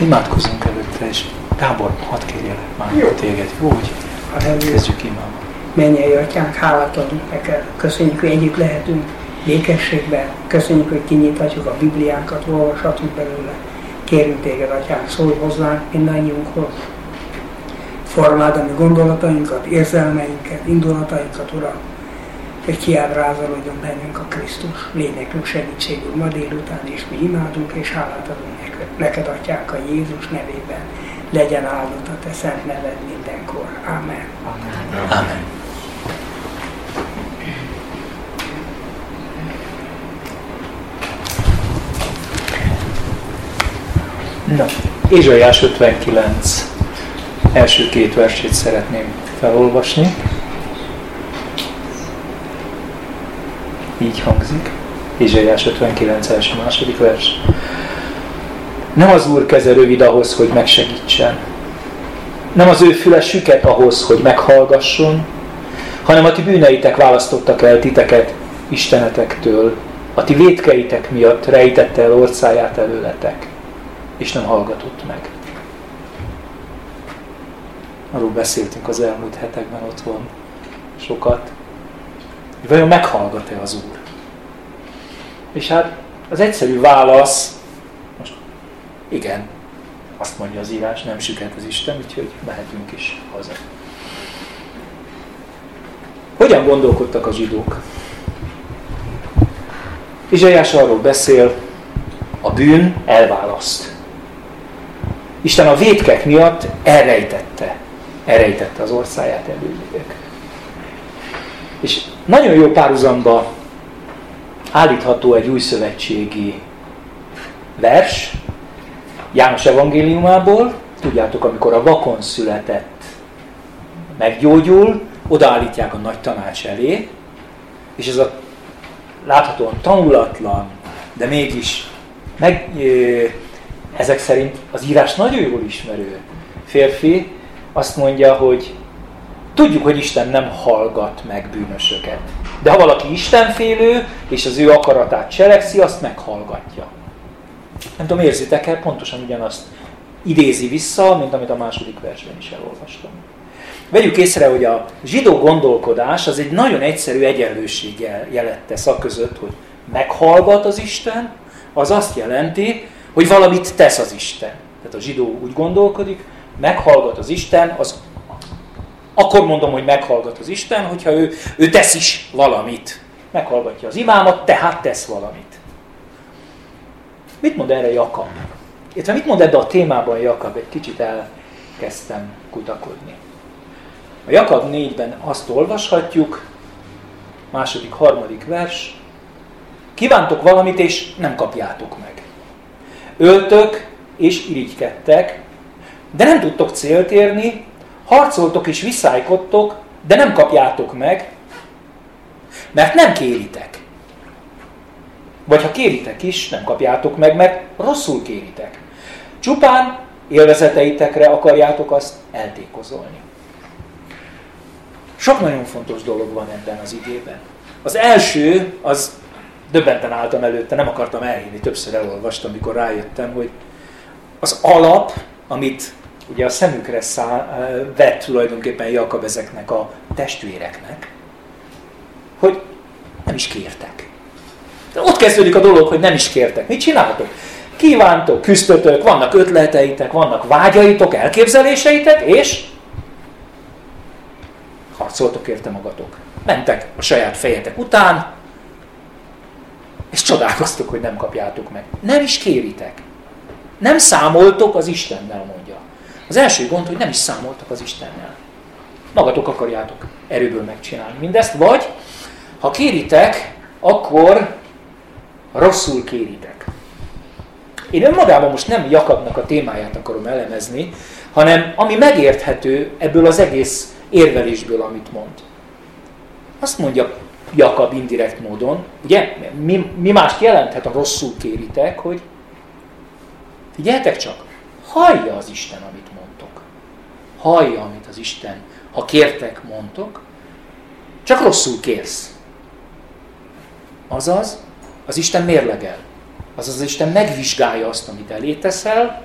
Imádkozunk előtte, és Gábor, hadd kérjelek már Jó. téged. Jó, hogy kezdjük imádni. Mennyei atyánk, hálát adunk neked. Köszönjük, hogy együtt lehetünk békességben. Köszönjük, hogy kinyithatjuk a Bibliánkat, olvashatunk belőle. Kérünk téged, atyánk, szólj hozzánk mindannyiunkhoz. Formáld a mi gondolatainkat, érzelmeinket, indulatainkat, Uram, hogy kiábrázolódjon bennünk a Krisztus lényekünk segítségünk ma délután, és mi imádunk és hálát adunk neked, atyánk, a Jézus nevében. Legyen áldott a te szent neved mindenkor. Amen. Amen. Amen. Na, Ézsaiás 59 első két versét szeretném felolvasni. Így hangzik. Ézsaiás 59 első második vers. Nem az Úr keze rövid ahhoz, hogy megsegítsen. Nem az ő füle süket ahhoz, hogy meghallgasson, hanem a ti bűneitek választottak el titeket Istenetektől, a ti vétkeitek miatt rejtette el orcáját előletek, és nem hallgatott meg. Arról beszéltünk az elmúlt hetekben otthon sokat, hogy vajon meghallgat-e az Úr. És hát az egyszerű válasz, igen, azt mondja az írás, nem süket az Isten, úgyhogy mehetünk is haza. Hogyan gondolkodtak a zsidók? Izsaiás arról beszél, a bűn elválaszt. Isten a vétkek miatt elrejtette elrejtette az orszáját előjük. És nagyon jó párhuzamba állítható egy új szövetségi vers, János evangéliumából, tudjátok, amikor a vakon született, meggyógyul, odaállítják a nagy tanács elé, és ez a láthatóan tanulatlan, de mégis meg, ezek szerint az írás nagyon jól ismerő férfi azt mondja, hogy tudjuk, hogy Isten nem hallgat meg bűnösöket. De ha valaki Istenfélő, és az ő akaratát cselekszi, azt meghallgatja. Nem tudom, érzitek-e, pontosan ugyanazt idézi vissza, mint amit a második versben is elolvastam. Vegyük észre, hogy a zsidó gondolkodás az egy nagyon egyszerű egyenlőség jelent tesz között, hogy meghallgat az Isten, az azt jelenti, hogy valamit tesz az Isten. Tehát a zsidó úgy gondolkodik, meghallgat az Isten, az akkor mondom, hogy meghallgat az Isten, hogyha ő, ő tesz is valamit. Meghallgatja az imámat, tehát tesz valamit. Mit mond erre Jakab? Illetve mit mond ebbe a témában Jakab? Egy kicsit elkezdtem kutakodni. A Jakab 4-ben azt olvashatjuk, második, harmadik vers, kívántok valamit, és nem kapjátok meg. Öltök, és irigykedtek, de nem tudtok célt érni, harcoltok és visszájkodtok, de nem kapjátok meg, mert nem kéritek. Vagy ha kéritek is, nem kapjátok meg, mert rosszul kéritek. Csupán élvezeteitekre akarjátok azt eltékozolni. Sok nagyon fontos dolog van ebben az igében. Az első, az döbbenten álltam előtte, nem akartam elhinni, többször elolvastam, amikor rájöttem, hogy az alap, amit ugye a szemükre száll, vett tulajdonképpen Jakab ezeknek a testvéreknek, hogy nem is kértek. Ott kezdődik a dolog, hogy nem is kértek. Mit csináltok? Kívántok, küzdötök, vannak ötleteitek, vannak vágyaitok, elképzeléseitek, és harcoltok érte magatok. Mentek a saját fejetek után, és csodálkoztok, hogy nem kapjátok meg. Nem is kéritek. Nem számoltok az Istennel, mondja. Az első gond, hogy nem is számoltak az Istennel. Magatok akarjátok erőből megcsinálni mindezt, vagy ha kéritek, akkor rosszul kéritek. Én önmagában most nem Jakabnak a témáját akarom elemezni, hanem ami megérthető ebből az egész érvelésből, amit mond. Azt mondja Jakab indirekt módon, ugye, mi, mi mást jelenthet a rosszul kéritek, hogy figyeljetek csak, hallja az Isten, amit hallja, amit az Isten, ha kértek, mondtok, csak rosszul kérsz. Azaz, az Isten mérlegel. Azaz az Isten megvizsgálja azt, amit elé teszel,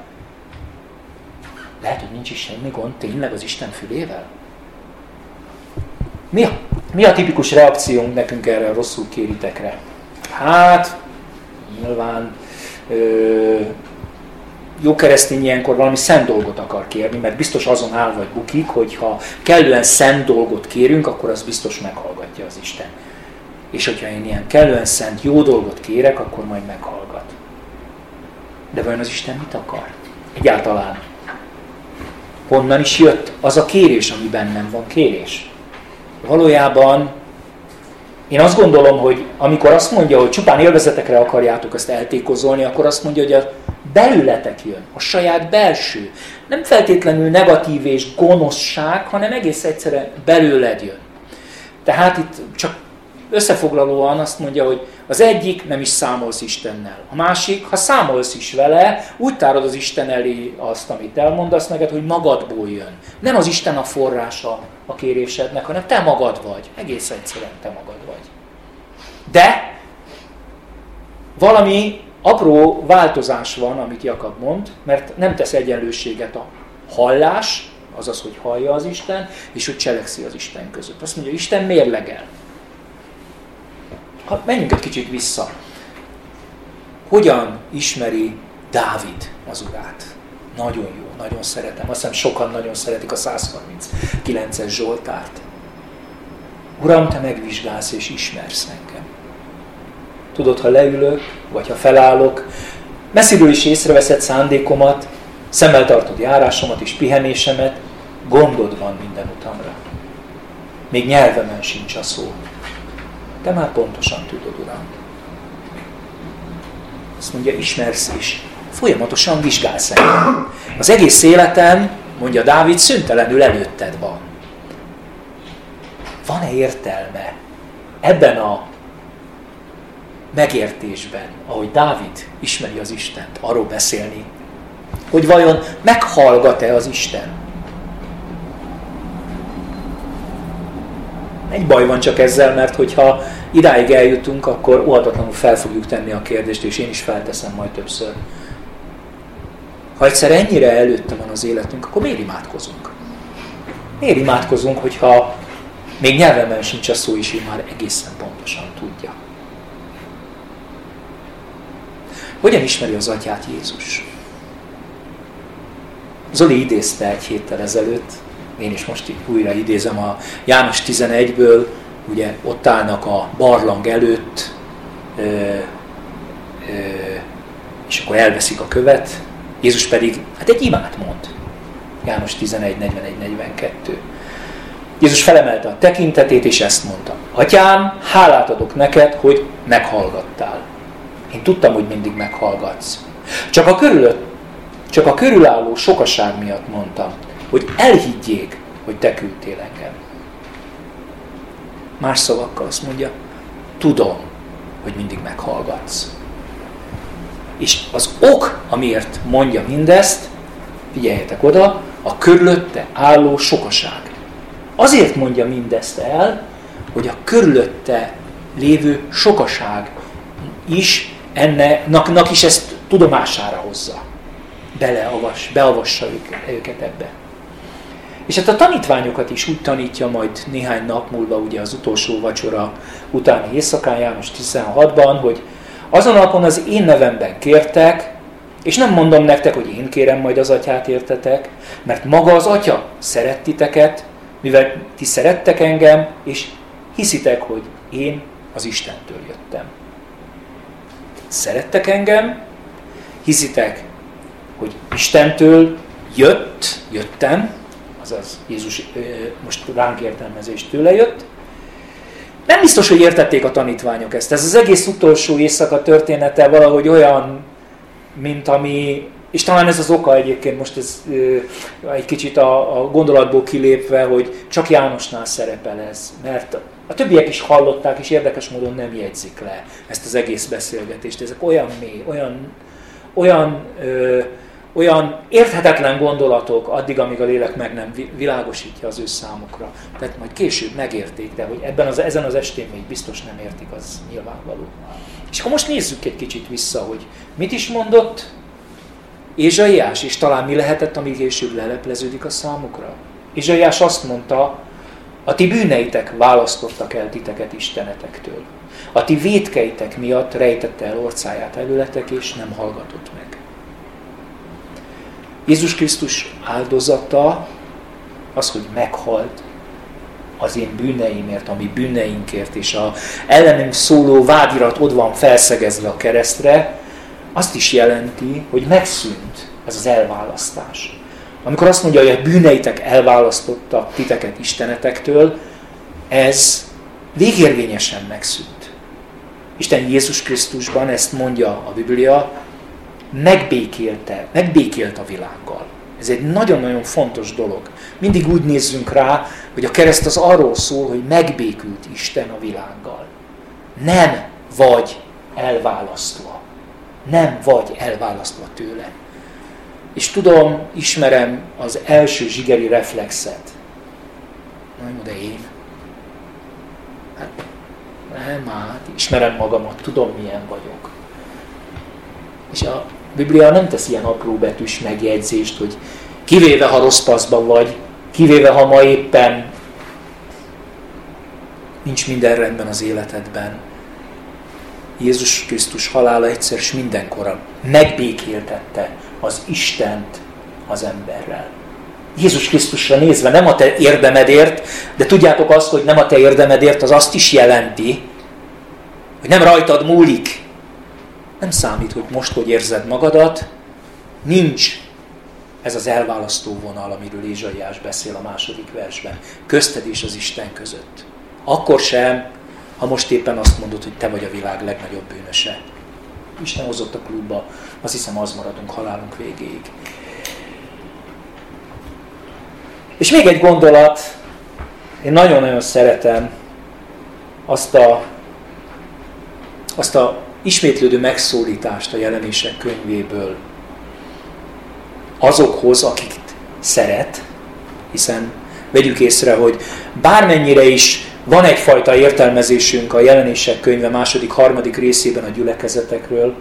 lehet, hogy nincs is semmi gond tényleg az Isten fülével? Mi a, mi a tipikus reakciónk nekünk erre a rosszul kéritekre? Hát, nyilván ö, jó keresztény ilyenkor valami szent dolgot akar kérni, mert biztos azon áll vagy bukik, hogy ha kellően szent dolgot kérünk, akkor az biztos meghallgatja az Isten. És hogyha én ilyen kellően szent jó dolgot kérek, akkor majd meghallgat. De vajon az Isten mit akar? Egyáltalán. Honnan is jött az a kérés, ami bennem van kérés? Valójában én azt gondolom, hogy amikor azt mondja, hogy csupán élvezetekre akarjátok ezt eltékozolni, akkor azt mondja, hogy a belületek jön, a saját belső. Nem feltétlenül negatív és gonoszság, hanem egész egyszerűen belőled jön. Tehát itt csak összefoglalóan azt mondja, hogy az egyik nem is számolsz Istennel. A másik, ha számolsz is vele, úgy tárod az Isten elé azt, amit elmondasz neked, hogy magadból jön. Nem az Isten a forrása a kérésednek, hanem te magad vagy. Egész egyszerűen te magad vagy. De valami apró változás van, amit Jakab mond, mert nem tesz egyenlőséget a hallás, azaz, hogy hallja az Isten, és hogy cselekszi az Isten között. Azt mondja, Isten mérlegel. Ha menjünk egy kicsit vissza. Hogyan ismeri Dávid az urát? Nagyon jó, nagyon szeretem. Azt hiszem sokan nagyon szeretik a 139-es Zsoltárt. Uram, te megvizsgálsz és ismersz engem. Tudod, ha leülök, vagy ha felállok, messziről is észreveszed szándékomat, szemmel tartod járásomat és pihenésemet, gondod van minden utamra. Még nyelvemen sincs a szó. Te már pontosan tudod, Uram. Azt mondja, ismersz is. Folyamatosan vizsgálsz engem. Az egész életem, mondja Dávid, szüntelenül előtted van. Van-e értelme ebben a megértésben, ahogy Dávid ismeri az Istent, arról beszélni, hogy vajon meghallgat-e az Isten? Egy baj van csak ezzel, mert hogyha idáig eljutunk, akkor óhatatlanul fel fogjuk tenni a kérdést, és én is felteszem majd többször. Ha egyszer ennyire előtte van az életünk, akkor miért imádkozunk? Miért imádkozunk, hogyha még nyelvemen sincs a szó, és ő már egészen pontosan tudja. Hogyan ismeri az atyát Jézus? Zoli idézte egy héttel ezelőtt, én is most újra idézem a János 11-ből, ugye ott állnak a barlang előtt, ö, ö, és akkor elveszik a követ, Jézus pedig, hát egy imát mond. János 11, 41, 42. Jézus felemelte a tekintetét, és ezt mondta. Atyám, hálát adok neked, hogy meghallgattál. Én tudtam, hogy mindig meghallgatsz. Csak a, körülött, csak a körülálló sokaság miatt mondtam, hogy elhiggyék, hogy te küldtél engem. Más szavakkal azt mondja, tudom, hogy mindig meghallgatsz. És az ok, amiért mondja mindezt, figyeljetek oda, a körülötte álló sokaság. Azért mondja mindezt el, hogy a körülötte lévő sokaság is ennek is ezt tudomására hozza. Beleavas, beavassa őket ebbe. És hát a tanítványokat is úgy tanítja majd néhány nap múlva, ugye az utolsó vacsora utáni éjszakán, János 16-ban, hogy azon napon az én nevemben kértek, és nem mondom nektek, hogy én kérem majd az atyát értetek, mert maga az atya szeret titeket, mivel ti szerettek engem, és hiszitek, hogy én az Istentől jöttem. Szerettek engem, hiszitek, hogy Istentől jött, jöttem, azaz Jézus most ránk értelmezés tőle jött. Nem biztos, hogy értették a tanítványok ezt. Ez az egész utolsó éjszaka története valahogy olyan, mint ami, és talán ez az oka egyébként most ez egy kicsit a, a gondolatból kilépve, hogy csak Jánosnál szerepel ez, mert a többiek is hallották, és érdekes módon nem jegyzik le ezt az egész beszélgetést. Ezek olyan mély, olyan, olyan ö, olyan érthetetlen gondolatok addig, amíg a lélek meg nem világosítja az ő számukra. Tehát majd később megérték, de hogy ebben az, ezen az estén még biztos nem értik, az nyilvánvaló. És akkor most nézzük egy kicsit vissza, hogy mit is mondott Ézsaiás, és talán mi lehetett, amíg később lelepleződik a számukra? Ézsaiás azt mondta, a ti bűneitek választottak el titeket istenetektől. A ti vétkeitek miatt rejtette el orcáját előletek, és nem hallgatott. Jézus Krisztus áldozata az, hogy meghalt az én bűneimért, ami bűneinkért, és a ellenünk szóló vádirat ott van felszegezve a keresztre, azt is jelenti, hogy megszűnt ez az elválasztás. Amikor azt mondja, hogy a bűneitek elválasztottak titeket istenetektől, ez végérvényesen megszűnt. Isten Jézus Krisztusban ezt mondja a Biblia, megbékélte, megbékélt a világgal. Ez egy nagyon-nagyon fontos dolog. Mindig úgy nézzünk rá, hogy a kereszt az arról szól, hogy megbékült Isten a világgal. Nem vagy elválasztva. Nem vagy elválasztva tőle. És tudom, ismerem az első zsigeri reflexet. Na, de én. Hát, nem, hát, ismerem magamat, tudom, milyen vagyok. És a Biblia nem tesz ilyen apró betűs megjegyzést, hogy kivéve, ha rossz paszban vagy, kivéve, ha ma éppen nincs minden rendben az életedben. Jézus Krisztus halála egyszer és mindenkora megbékéltette az Istent az emberrel. Jézus Krisztusra nézve nem a te érdemedért, de tudjátok azt, hogy nem a te érdemedért, az azt is jelenti, hogy nem rajtad múlik. Nem számít, hogy most hogy érzed magadat, nincs ez az elválasztó vonal, amiről Ézsaiás beszél a második versben, közted és az Isten között. Akkor sem, ha most éppen azt mondod, hogy te vagy a világ legnagyobb bűnöse. Isten hozott a klubba, azt hiszem az maradunk halálunk végéig. És még egy gondolat, én nagyon-nagyon szeretem azt a, azt a ismétlődő megszólítást a jelenések könyvéből azokhoz, akik szeret, hiszen vegyük észre, hogy bármennyire is van egyfajta értelmezésünk a jelenések könyve második, harmadik részében a gyülekezetekről,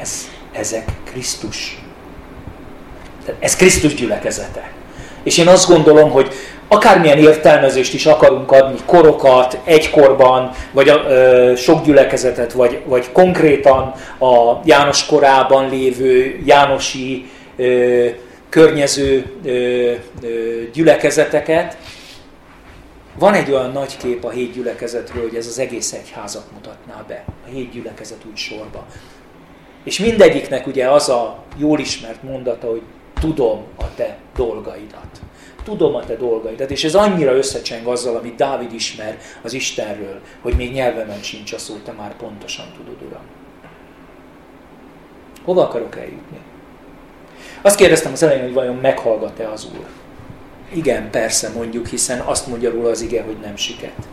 ez, ezek Krisztus. Ez Krisztus gyülekezete. És én azt gondolom, hogy akármilyen értelmezést is akarunk adni, korokat, egykorban, vagy a, ö, sok gyülekezetet, vagy, vagy konkrétan a János korában lévő Jánosi ö, környező ö, ö, gyülekezeteket, van egy olyan nagy kép a hét gyülekezetről, hogy ez az egész egyházat mutatná be, a hét gyülekezet úgy sorba. És mindegyiknek ugye az a jól ismert mondata, hogy tudom a te dolgaidat. Tudom a te dolgaidat. És ez annyira összecseng azzal, amit Dávid ismer az Istenről, hogy még nyelvemen sincs a szó, te már pontosan tudod, Uram. Hova akarok eljutni? Azt kérdeztem az elején, hogy vajon meghallgat-e az Úr. Igen, persze mondjuk, hiszen azt mondja róla az ige, hogy nem siket.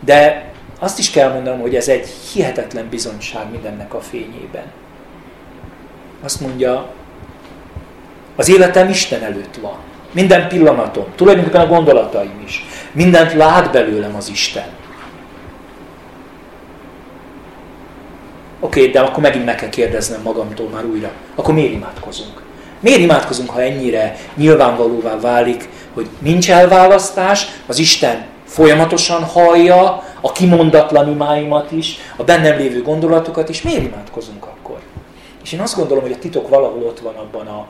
De azt is kell mondanom, hogy ez egy hihetetlen bizonyság mindennek a fényében. Azt mondja, az életem Isten előtt van. Minden pillanatom, tulajdonképpen a gondolataim is. Mindent lát belőlem az Isten. Oké, okay, de akkor megint meg kell kérdeznem magamtól már újra. Akkor miért imádkozunk? Miért imádkozunk, ha ennyire nyilvánvalóvá válik, hogy nincs elválasztás, az Isten folyamatosan hallja a kimondatlan imáimat is, a bennem lévő gondolatokat is, miért imádkozunk akkor? És én azt gondolom, hogy a titok valahol ott van abban a,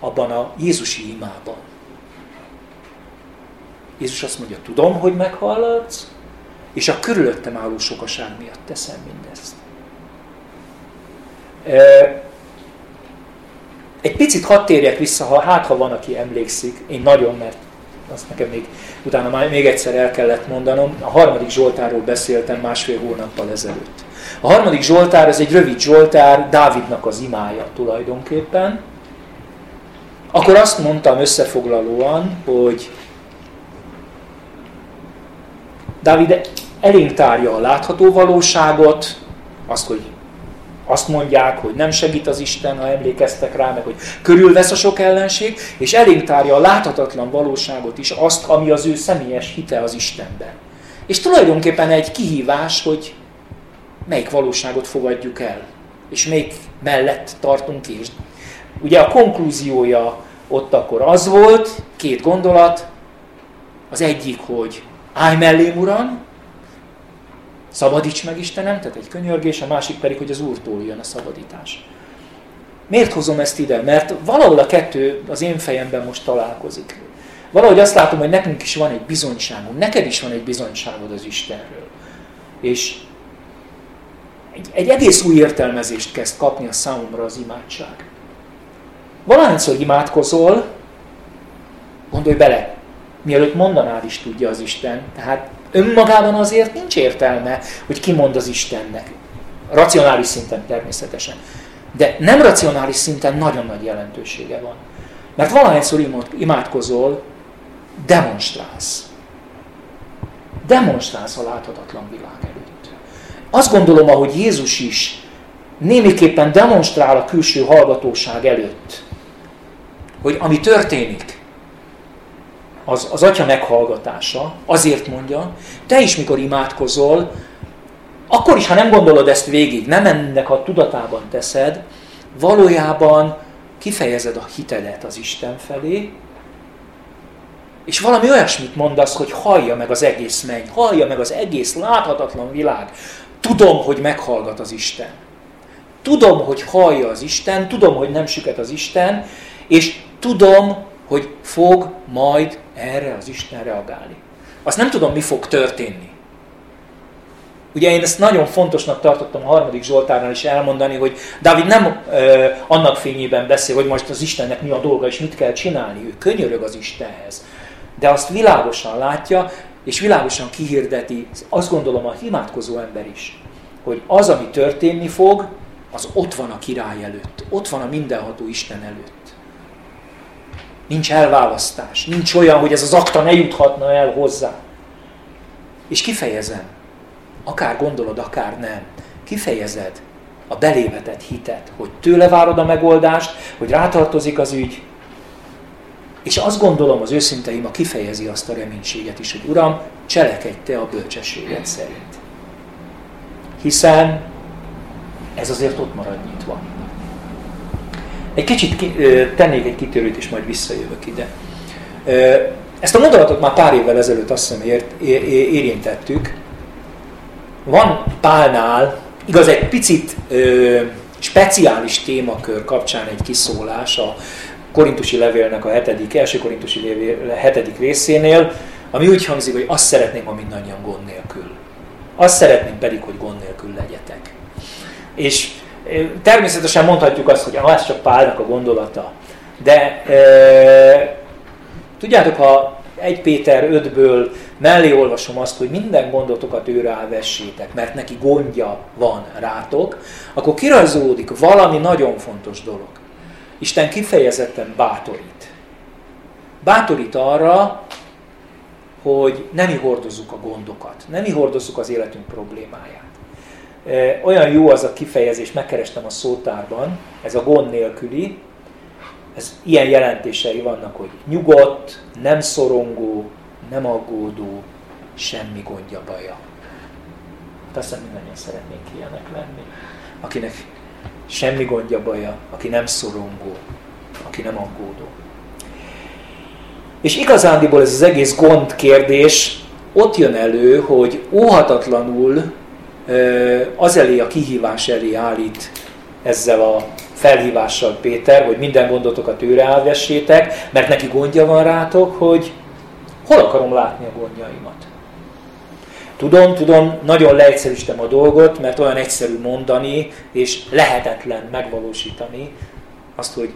abban a Jézusi imában. Jézus azt mondja, tudom, hogy meghallatsz, és a körülöttem álló sokaság miatt teszem mindezt. Egy picit hadd térjek vissza, ha hát ha van, aki emlékszik, én nagyon, mert azt nekem még utána még egyszer el kellett mondanom, a harmadik Zsoltárról beszéltem másfél hónappal ezelőtt. A harmadik Zsoltár, ez egy rövid Zsoltár, Dávidnak az imája tulajdonképpen. Akkor azt mondtam összefoglalóan, hogy Dávid elénk tárja a látható valóságot, azt, hogy azt mondják, hogy nem segít az Isten, ha emlékeztek rá, meg hogy körülvesz a sok ellenség, és elénk tárja a láthatatlan valóságot is, azt, ami az ő személyes hite az Istenben. És tulajdonképpen egy kihívás, hogy melyik valóságot fogadjuk el. és melyik mellett tartunk is. Ugye a konklúziója ott akkor az volt, két gondolat, az egyik, hogy állj mellém, Uram, szabadíts meg Istenem, tehát egy könyörgés, a másik pedig, hogy az Úrtól jön a szabadítás. Miért hozom ezt ide? Mert valahol a kettő az én fejemben most találkozik. Valahogy azt látom, hogy nekünk is van egy bizonyságunk, neked is van egy bizonyságod az Istenről. És egy, egy egész új értelmezést kezd kapni a számomra az imádság. Valahányszor imádkozol, gondolj bele, mielőtt mondanád is tudja az Isten. Tehát önmagában azért nincs értelme, hogy kimond az Istennek. Racionális szinten természetesen. De nem racionális szinten nagyon nagy jelentősége van. Mert valahányszor imádkozol, demonstrálsz. Demonstrálsz a láthatatlan világ előtt. Azt gondolom, ahogy Jézus is némiképpen demonstrál a külső hallgatóság előtt, hogy ami történik, az, az atya meghallgatása, azért mondja, te is mikor imádkozol, akkor is, ha nem gondolod ezt végig, nem ennek a tudatában teszed, valójában kifejezed a hitedet az Isten felé, és valami olyasmit mondasz, hogy hallja meg az egész menny, hallja meg az egész láthatatlan világ. Tudom, hogy meghallgat az Isten. Tudom, hogy hallja az Isten, tudom, hogy nem süket az Isten, és tudom, hogy fog majd erre az Isten reagálni. Azt nem tudom, mi fog történni. Ugye én ezt nagyon fontosnak tartottam a harmadik Zsoltárnál is elmondani, hogy Dávid nem ö, annak fényében beszél, hogy most az Istennek mi a dolga és mit kell csinálni. Ő könyörög az Istenhez. De azt világosan látja, és világosan kihirdeti, azt gondolom a imádkozó ember is, hogy az, ami történni fog, az ott van a király előtt, ott van a mindenható Isten előtt. Nincs elválasztás, nincs olyan, hogy ez az akta ne juthatna el hozzá. És kifejezem, akár gondolod, akár nem, kifejezed a belévetett hitet, hogy tőle várod a megoldást, hogy rátartozik az ügy, és azt gondolom, az őszinte ima kifejezi azt a reménységet is, hogy Uram, cselekedj te a bölcsességed szerint. Hiszen ez azért ott marad nyitva. Egy kicsit ki, tennék egy kitörőt, és majd visszajövök ide. Ezt a mondatot már pár évvel ezelőtt azt hiszem ért, érintettük. Van Pálnál, igaz, egy picit ö, speciális témakör kapcsán egy kiszólás a korintusi levélnek a hetedik, első korintusi levél hetedik részénél, ami úgy hangzik, hogy azt szeretném, ha mindannyian gond nélkül. Azt szeretném pedig, hogy gond nélkül legyetek. És természetesen mondhatjuk azt, hogy ez csak Pálnak a gondolata. De e, tudjátok, ha egy Péter 5-ből mellé olvasom azt, hogy minden gondotokat őre vessétek, mert neki gondja van rátok, akkor kirajzolódik valami nagyon fontos dolog. Isten kifejezetten bátorít. Bátorít arra, hogy nem mi hordozzuk a gondokat, nem mi hordozzuk az életünk problémáját. Olyan jó az a kifejezés, megkerestem a szótárban, ez a gond nélküli, ez ilyen jelentései vannak, hogy nyugodt, nem szorongó, nem aggódó, semmi gondja baja. Hát azt hiszem mindannyian szeretnénk ilyenek lenni. Akinek semmi gondja baja, aki nem szorongó, aki nem aggódó. És igazándiból ez az egész gond kérdés ott jön elő, hogy óhatatlanul az elé a kihívás elé állít ezzel a felhívással Péter, hogy minden gondotokat őre elvessétek, mert neki gondja van rátok, hogy hol akarom látni a gondjaimat. Tudom, tudom, nagyon leegyszerűsítem a dolgot, mert olyan egyszerű mondani, és lehetetlen megvalósítani azt, hogy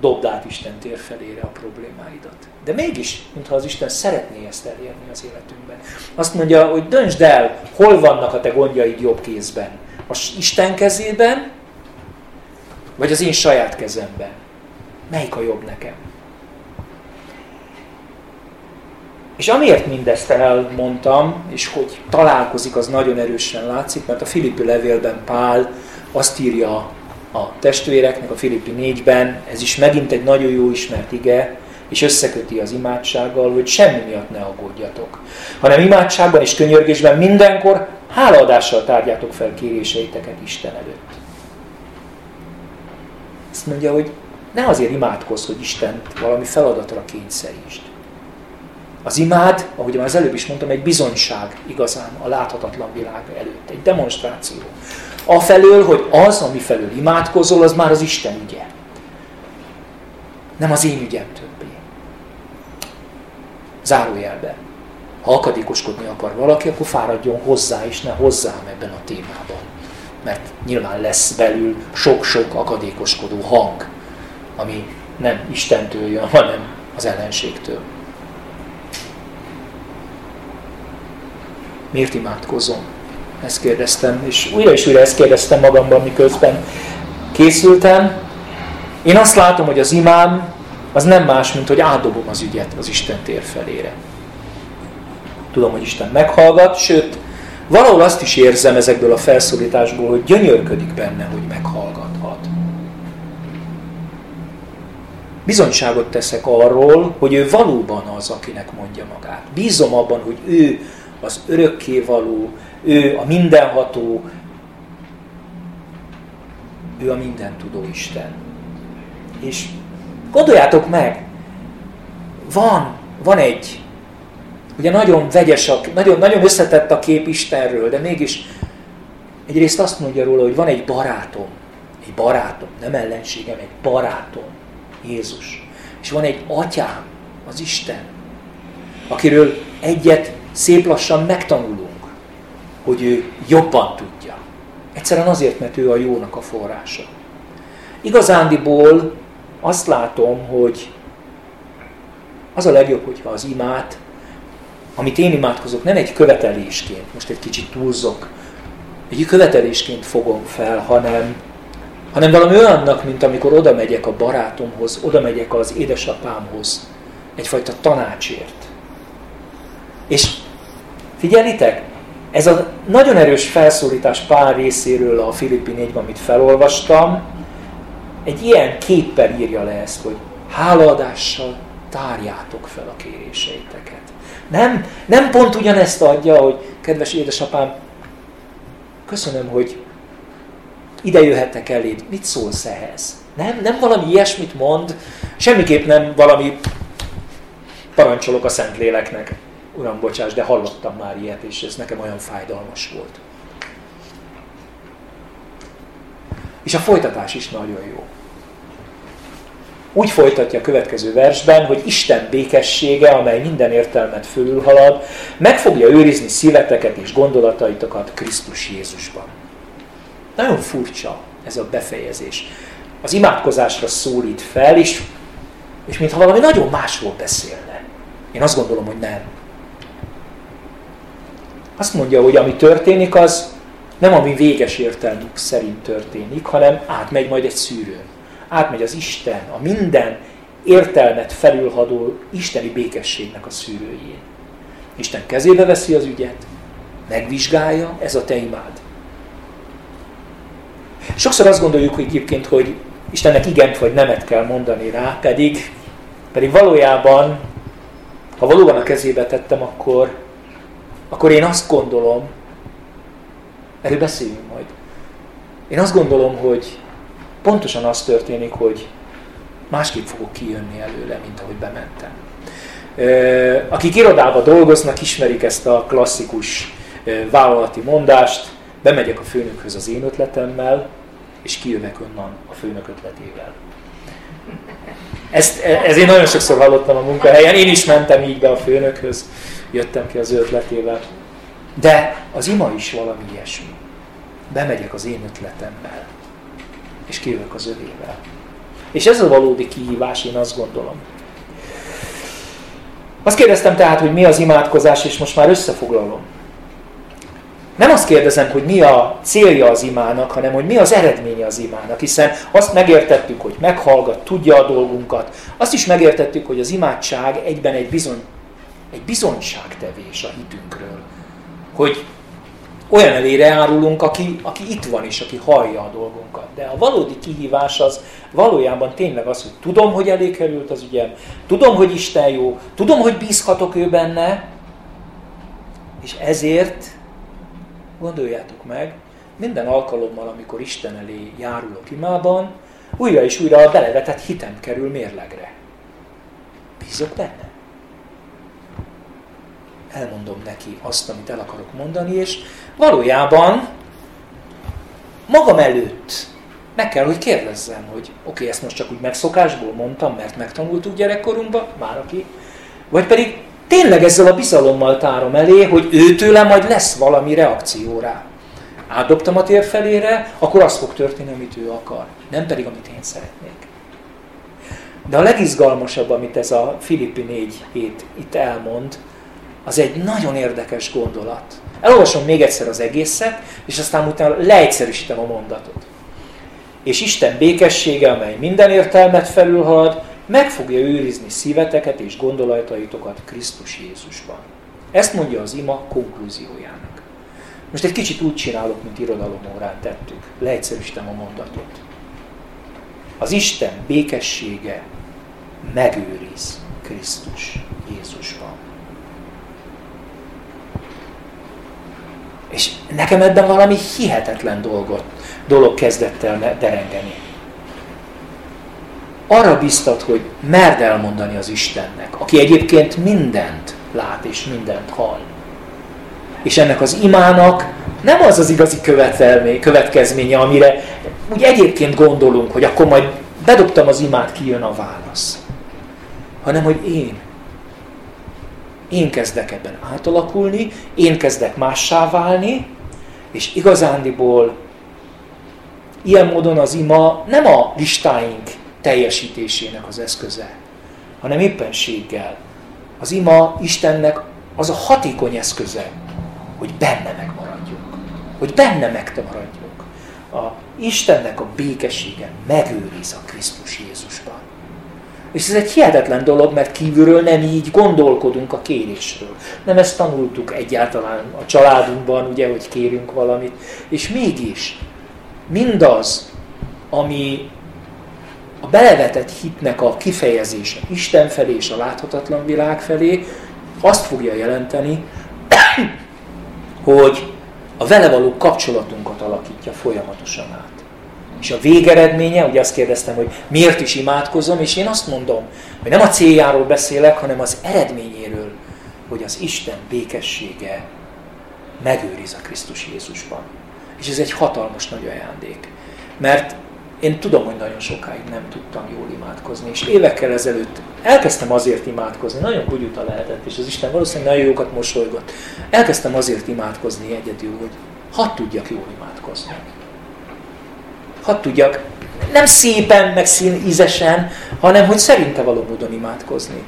dobd át Isten tér felére a problémáidat. De mégis, mintha az Isten szeretné ezt elérni az életünkben. Azt mondja, hogy döntsd el, hol vannak a te gondjaid jobb kézben. A Isten kezében, vagy az én saját kezemben. Melyik a jobb nekem? És amiért mindezt elmondtam, és hogy találkozik, az nagyon erősen látszik, mert a Filippi levélben Pál azt írja a testvéreknek, a Filippi 4-ben, ez is megint egy nagyon jó ismert ige, és összeköti az imádsággal, hogy semmi miatt ne aggódjatok, hanem imádságban és könyörgésben mindenkor hálaadással tárgyátok fel kéréseiteket Isten előtt. Azt mondja, hogy ne azért imádkozz, hogy Isten valami feladatra kényszerítsd. Az imád, ahogy már az előbb is mondtam, egy bizonyság igazán a láthatatlan világ előtt, egy demonstráció. Afelől, hogy az, ami felől imádkozol, az már az Isten ügye. Nem az én ügyem többé. Zárójelben. Ha akadékoskodni akar valaki, akkor fáradjon hozzá, és ne hozzám ebben a témában. Mert nyilván lesz belül sok-sok akadékoskodó hang, ami nem Istentől jön, hanem az ellenségtől. Miért imádkozom? Ezt kérdeztem, és újra és újra ezt kérdeztem magamban, miközben készültem. Én azt látom, hogy az imám az nem más, mint hogy átdobom az ügyet az Isten tér felére. Tudom, hogy Isten meghallgat, sőt, valahol azt is érzem ezekből a felszólításból, hogy gyönyörködik benne, hogy meghallgathat. Bizonyságot teszek arról, hogy ő valóban az, akinek mondja magát. Bízom abban, hogy ő az örökkévaló, ő a mindenható, ő a mindentudó Isten. És gondoljátok meg, van, van egy, ugye nagyon vegyes, a, nagyon, nagyon összetett a kép Istenről, de mégis egyrészt azt mondja róla, hogy van egy barátom, egy barátom, nem ellenségem, egy barátom, Jézus. És van egy atyám, az Isten, akiről egyet szép lassan megtanulunk, hogy ő jobban tudja. Egyszerűen azért, mert ő a jónak a forrása. Igazándiból azt látom, hogy az a legjobb, hogyha az imát, amit én imádkozok, nem egy követelésként, most egy kicsit túlzok, egy követelésként fogom fel, hanem, hanem valami olyannak, mint amikor oda megyek a barátomhoz, oda megyek az édesapámhoz, egyfajta tanácsért. És figyelitek, ez a nagyon erős felszólítás pár részéről a Filippi 4 amit felolvastam, egy ilyen képpel írja le ezt, hogy hálaadással tárjátok fel a kéréseiteket. Nem, nem pont ugyanezt adja, hogy kedves édesapám, köszönöm, hogy ide jöhetek eléd, mit szólsz ehhez? Nem, nem valami ilyesmit mond, semmiképp nem valami parancsolok a Szentléleknek. Uram, bocsáss, de hallottam már ilyet, és ez nekem olyan fájdalmas volt. És a folytatás is nagyon jó. Úgy folytatja a következő versben, hogy Isten békessége, amely minden értelmet fölülhalad, meg fogja őrizni szíveteket és gondolataitokat Krisztus Jézusban. Nagyon furcsa ez a befejezés. Az imádkozásra szólít fel, és, és mintha valami nagyon másról beszélne. Én azt gondolom, hogy nem. Azt mondja, hogy ami történik, az nem ami véges értelmük szerint történik, hanem átmegy majd egy szűrőn. Átmegy az Isten, a minden értelmet felülhadó isteni békességnek a szűrőjén. Isten kezébe veszi az ügyet, megvizsgálja, ez a te imád. Sokszor azt gondoljuk, hogy egyébként, hogy Istennek igent vagy nemet kell mondani rá, pedig, pedig valójában, ha valóban a kezébe tettem, akkor, akkor én azt gondolom, erről beszéljünk majd. Én azt gondolom, hogy pontosan az történik, hogy másképp fogok kijönni előle, mint ahogy bementem. Akik irodában dolgoznak, ismerik ezt a klasszikus vállalati mondást, bemegyek a főnökhöz az én ötletemmel, és kijövök onnan a főnök ötletével. Ezt, ez én nagyon sokszor hallottam a munkahelyen, én is mentem így be a főnökhöz, jöttem ki az ötletével. De az ima is valami ilyesmi. Bemegyek az én ötletemmel, és kijövök az övével. És ez a valódi kihívás, én azt gondolom. Azt kérdeztem tehát, hogy mi az imádkozás, és most már összefoglalom. Nem azt kérdezem, hogy mi a célja az imának, hanem hogy mi az eredménye az imának, hiszen azt megértettük, hogy meghallgat, tudja a dolgunkat. Azt is megértettük, hogy az imádság egyben egy, bizony, egy bizonyságtevés a hitünkről. Hogy olyan elére árulunk, aki, aki itt van és aki hallja a dolgunkat. De a valódi kihívás az valójában tényleg az, hogy tudom, hogy elé került az ügyem, tudom, hogy Isten jó, tudom, hogy bízhatok ő benne, és ezért Gondoljátok meg, minden alkalommal, amikor Isten elé járulok imában, újra és újra a belevetett hitem kerül mérlegre. Bízok benne. Elmondom neki azt, amit el akarok mondani, és valójában magam előtt meg kell, hogy kérdezzem, hogy oké, okay, ezt most csak úgy megszokásból mondtam, mert megtanultuk gyerekkorunkban, már aki, vagy pedig tényleg ezzel a bizalommal tárom elé, hogy őtőle majd lesz valami reakció rá. Átdobtam a tér felére, akkor az fog történni, amit ő akar, nem pedig, amit én szeretnék. De a legizgalmasabb, amit ez a Filippi 4 hét itt elmond, az egy nagyon érdekes gondolat. Elolvasom még egyszer az egészet, és aztán utána leegyszerűsítem a mondatot. És Isten békessége, amely minden értelmet felülhalad, meg fogja őrizni szíveteket és gondolataitokat Krisztus Jézusban. Ezt mondja az ima konklúziójának. Most egy kicsit úgy csinálok, mint irodalomórán tettük. Leegyszerűsítem a mondatot. Az Isten békessége megőriz Krisztus Jézusban. És nekem ebben valami hihetetlen dolgot, dolog kezdett el derengeni. Arra biztat, hogy merd elmondani az Istennek, aki egyébként mindent lát és mindent hall. És ennek az imának nem az az igazi következménye, amire úgy egyébként gondolunk, hogy akkor majd bedobtam az imát, kijön a válasz. Hanem, hogy én én kezdek ebben átalakulni, én kezdek mássá válni, és igazándiból ilyen módon az ima nem a listáink teljesítésének az eszköze, hanem éppenséggel. Az ima Istennek az a hatékony eszköze, hogy benne megmaradjunk. Hogy benne megmaradjunk. A Istennek a békessége megőriz a Krisztus Jézusban. És ez egy hihetetlen dolog, mert kívülről nem így gondolkodunk a kérésről. Nem ezt tanultuk egyáltalán a családunkban, ugye, hogy kérünk valamit. És mégis mindaz, ami a belevetett hitnek a kifejezése Isten felé és a láthatatlan világ felé, azt fogja jelenteni, hogy a vele való kapcsolatunkat alakítja folyamatosan át. És a végeredménye, ugye azt kérdeztem, hogy miért is imádkozom, és én azt mondom, hogy nem a céljáról beszélek, hanem az eredményéről, hogy az Isten békessége megőriz a Krisztus Jézusban. És ez egy hatalmas nagy ajándék. Mert én tudom, hogy nagyon sokáig nem tudtam jól imádkozni, és évekkel ezelőtt elkezdtem azért imádkozni, nagyon kugyuta lehetett, és az Isten valószínűleg nagyon jókat mosolygott. Elkezdtem azért imádkozni egyedül, hogy hadd tudjak jól imádkozni hadd tudjak nem szépen, meg színízesen, hanem hogy szerinte való módon imádkozni.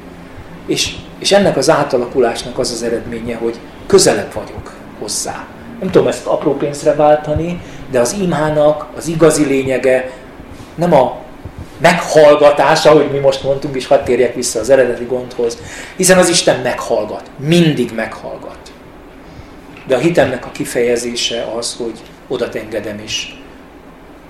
És, és ennek az átalakulásnak az az eredménye, hogy közelebb vagyok hozzá. Nem tudom ezt apró pénzre váltani, de az imának az igazi lényege nem a meghallgatása, hogy mi most mondtunk, és hadd térjek vissza az eredeti gondhoz, hiszen az Isten meghallgat, mindig meghallgat. De a hitemnek a kifejezése az, hogy odat engedem is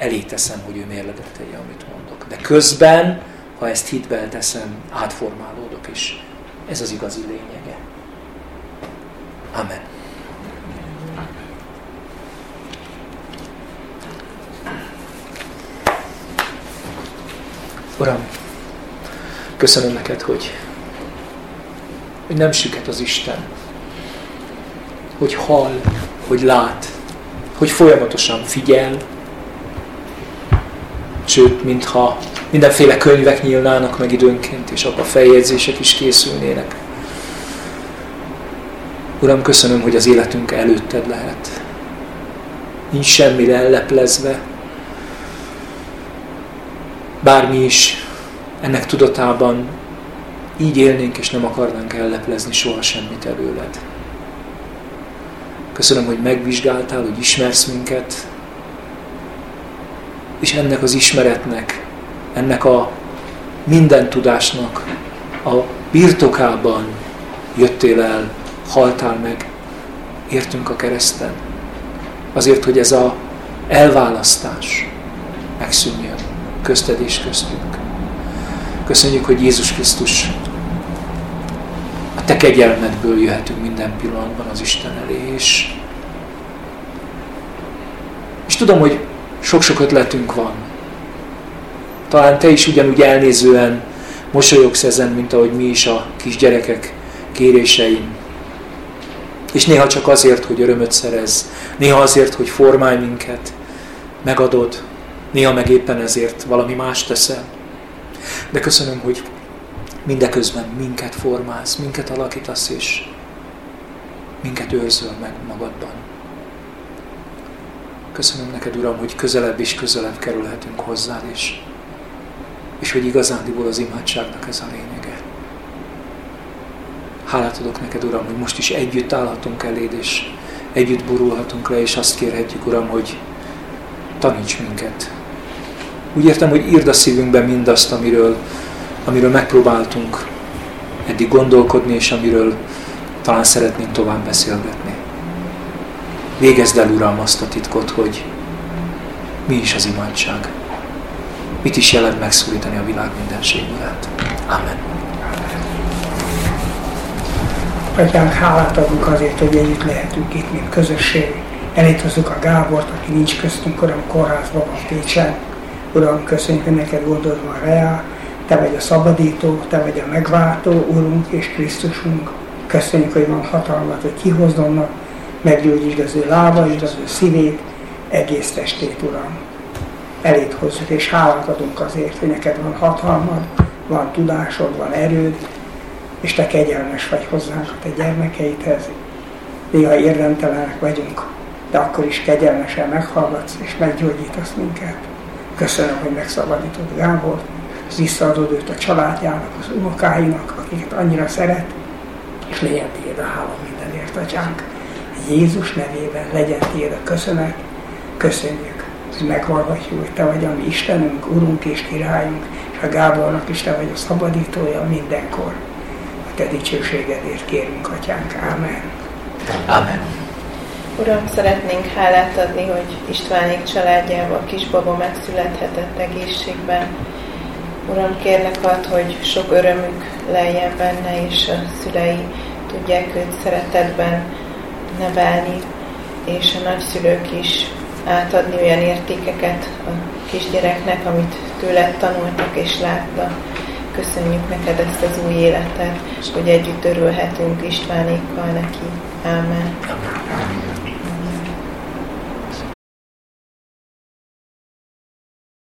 elé teszem, hogy ő mérleget tegye, amit mondok. De közben, ha ezt hitvel teszem, átformálódok is. Ez az igazi lényege. Amen. Uram, köszönöm neked, hogy, hogy nem süket az Isten, hogy hall, hogy lát, hogy folyamatosan figyel, sőt, mintha mindenféle könyvek nyílnának meg időnként, és a feljegyzések is készülnének. Uram, köszönöm, hogy az életünk előtted lehet. Nincs semmi elleplezve. Bármi is ennek tudatában így élnénk, és nem akarnánk elleplezni soha semmit előled. Köszönöm, hogy megvizsgáltál, hogy ismersz minket, és ennek az ismeretnek, ennek a minden tudásnak a birtokában jöttél el, haltál meg, értünk a kereszten. Azért, hogy ez a elválasztás megszűnjön közted és köztünk. Köszönjük, hogy Jézus Krisztus a Te kegyelmedből jöhetünk minden pillanatban az Isten elé, és És tudom, hogy sok-sok ötletünk van. Talán te is ugyanúgy elnézően mosolyogsz ezen, mint ahogy mi is a kisgyerekek kérésein. És néha csak azért, hogy örömöt szerez, néha azért, hogy formálj minket, megadod, néha meg éppen ezért valami más teszel. De köszönöm, hogy mindeközben minket formálsz, minket alakítasz, és minket őrzöl meg magadban. Köszönöm neked, Uram, hogy közelebb és közelebb kerülhetünk hozzád, és, és hogy igazándiból az imádságnak ez a lényege. Hálát adok neked, Uram, hogy most is együtt állhatunk eléd, és együtt burulhatunk le, és azt kérhetjük, Uram, hogy taníts minket. Úgy értem, hogy írd a szívünkben mindazt, amiről, amiről megpróbáltunk eddig gondolkodni, és amiről talán szeretnénk tovább beszélgetni. Végezd el, Uram, azt a titkot, hogy mi is az imádság. Mit is jelent megszólítani a világ mindenségülát. Amen. Atyánk, hálát adunk azért, hogy együtt lehetünk itt, mint közösség. Elíthozzuk a Gábort, aki nincs köztünk, Uram, kórházban van Pécsen. Uram, köszönjük, hogy neked gondolod van reá. Te vagy a szabadító, Te vagy a megváltó, Urunk és Krisztusunk. Köszönjük, hogy van hatalmat, hogy kihozzonnak, meggyógyítsd az ő lábait, az ő szívét, egész testét, Uram. Elét hozzuk, és hálát adunk azért, hogy neked van hatalmad, van tudásod, van erőd, és te kegyelmes vagy hozzánk a te gyermekeidhez. Néha érdemtelenek vagyunk, de akkor is kegyelmesen meghallgatsz és meggyógyítasz minket. Köszönöm, hogy megszabadítod Gábort, visszaadod őt a családjának, az unokáinak, akiket annyira szeret, és legyen tiéd a hála mindenért, atyánk. Jézus nevében legyen tiéd a köszönet. Köszönjük, hogy meghallgatjuk, hogy Te vagy a mi Istenünk, Urunk és Királyunk, és a Gábornak is Te vagy a szabadítója mindenkor. A Te dicsőségedért kérünk, Atyánk. Ámen. Amen. Uram, szeretnénk hálát adni, hogy Istvánék családjával kisbaba megszülethetett egészségben. Uram, kérlek ad, hogy sok örömük lejjen benne, és a szülei tudják őt szeretetben nevelni, és a nagyszülők is átadni olyan értékeket a kisgyereknek, amit tőled tanultak és láttak. Köszönjük neked ezt az új életet, hogy együtt örülhetünk Istvánékkal neki. Amen.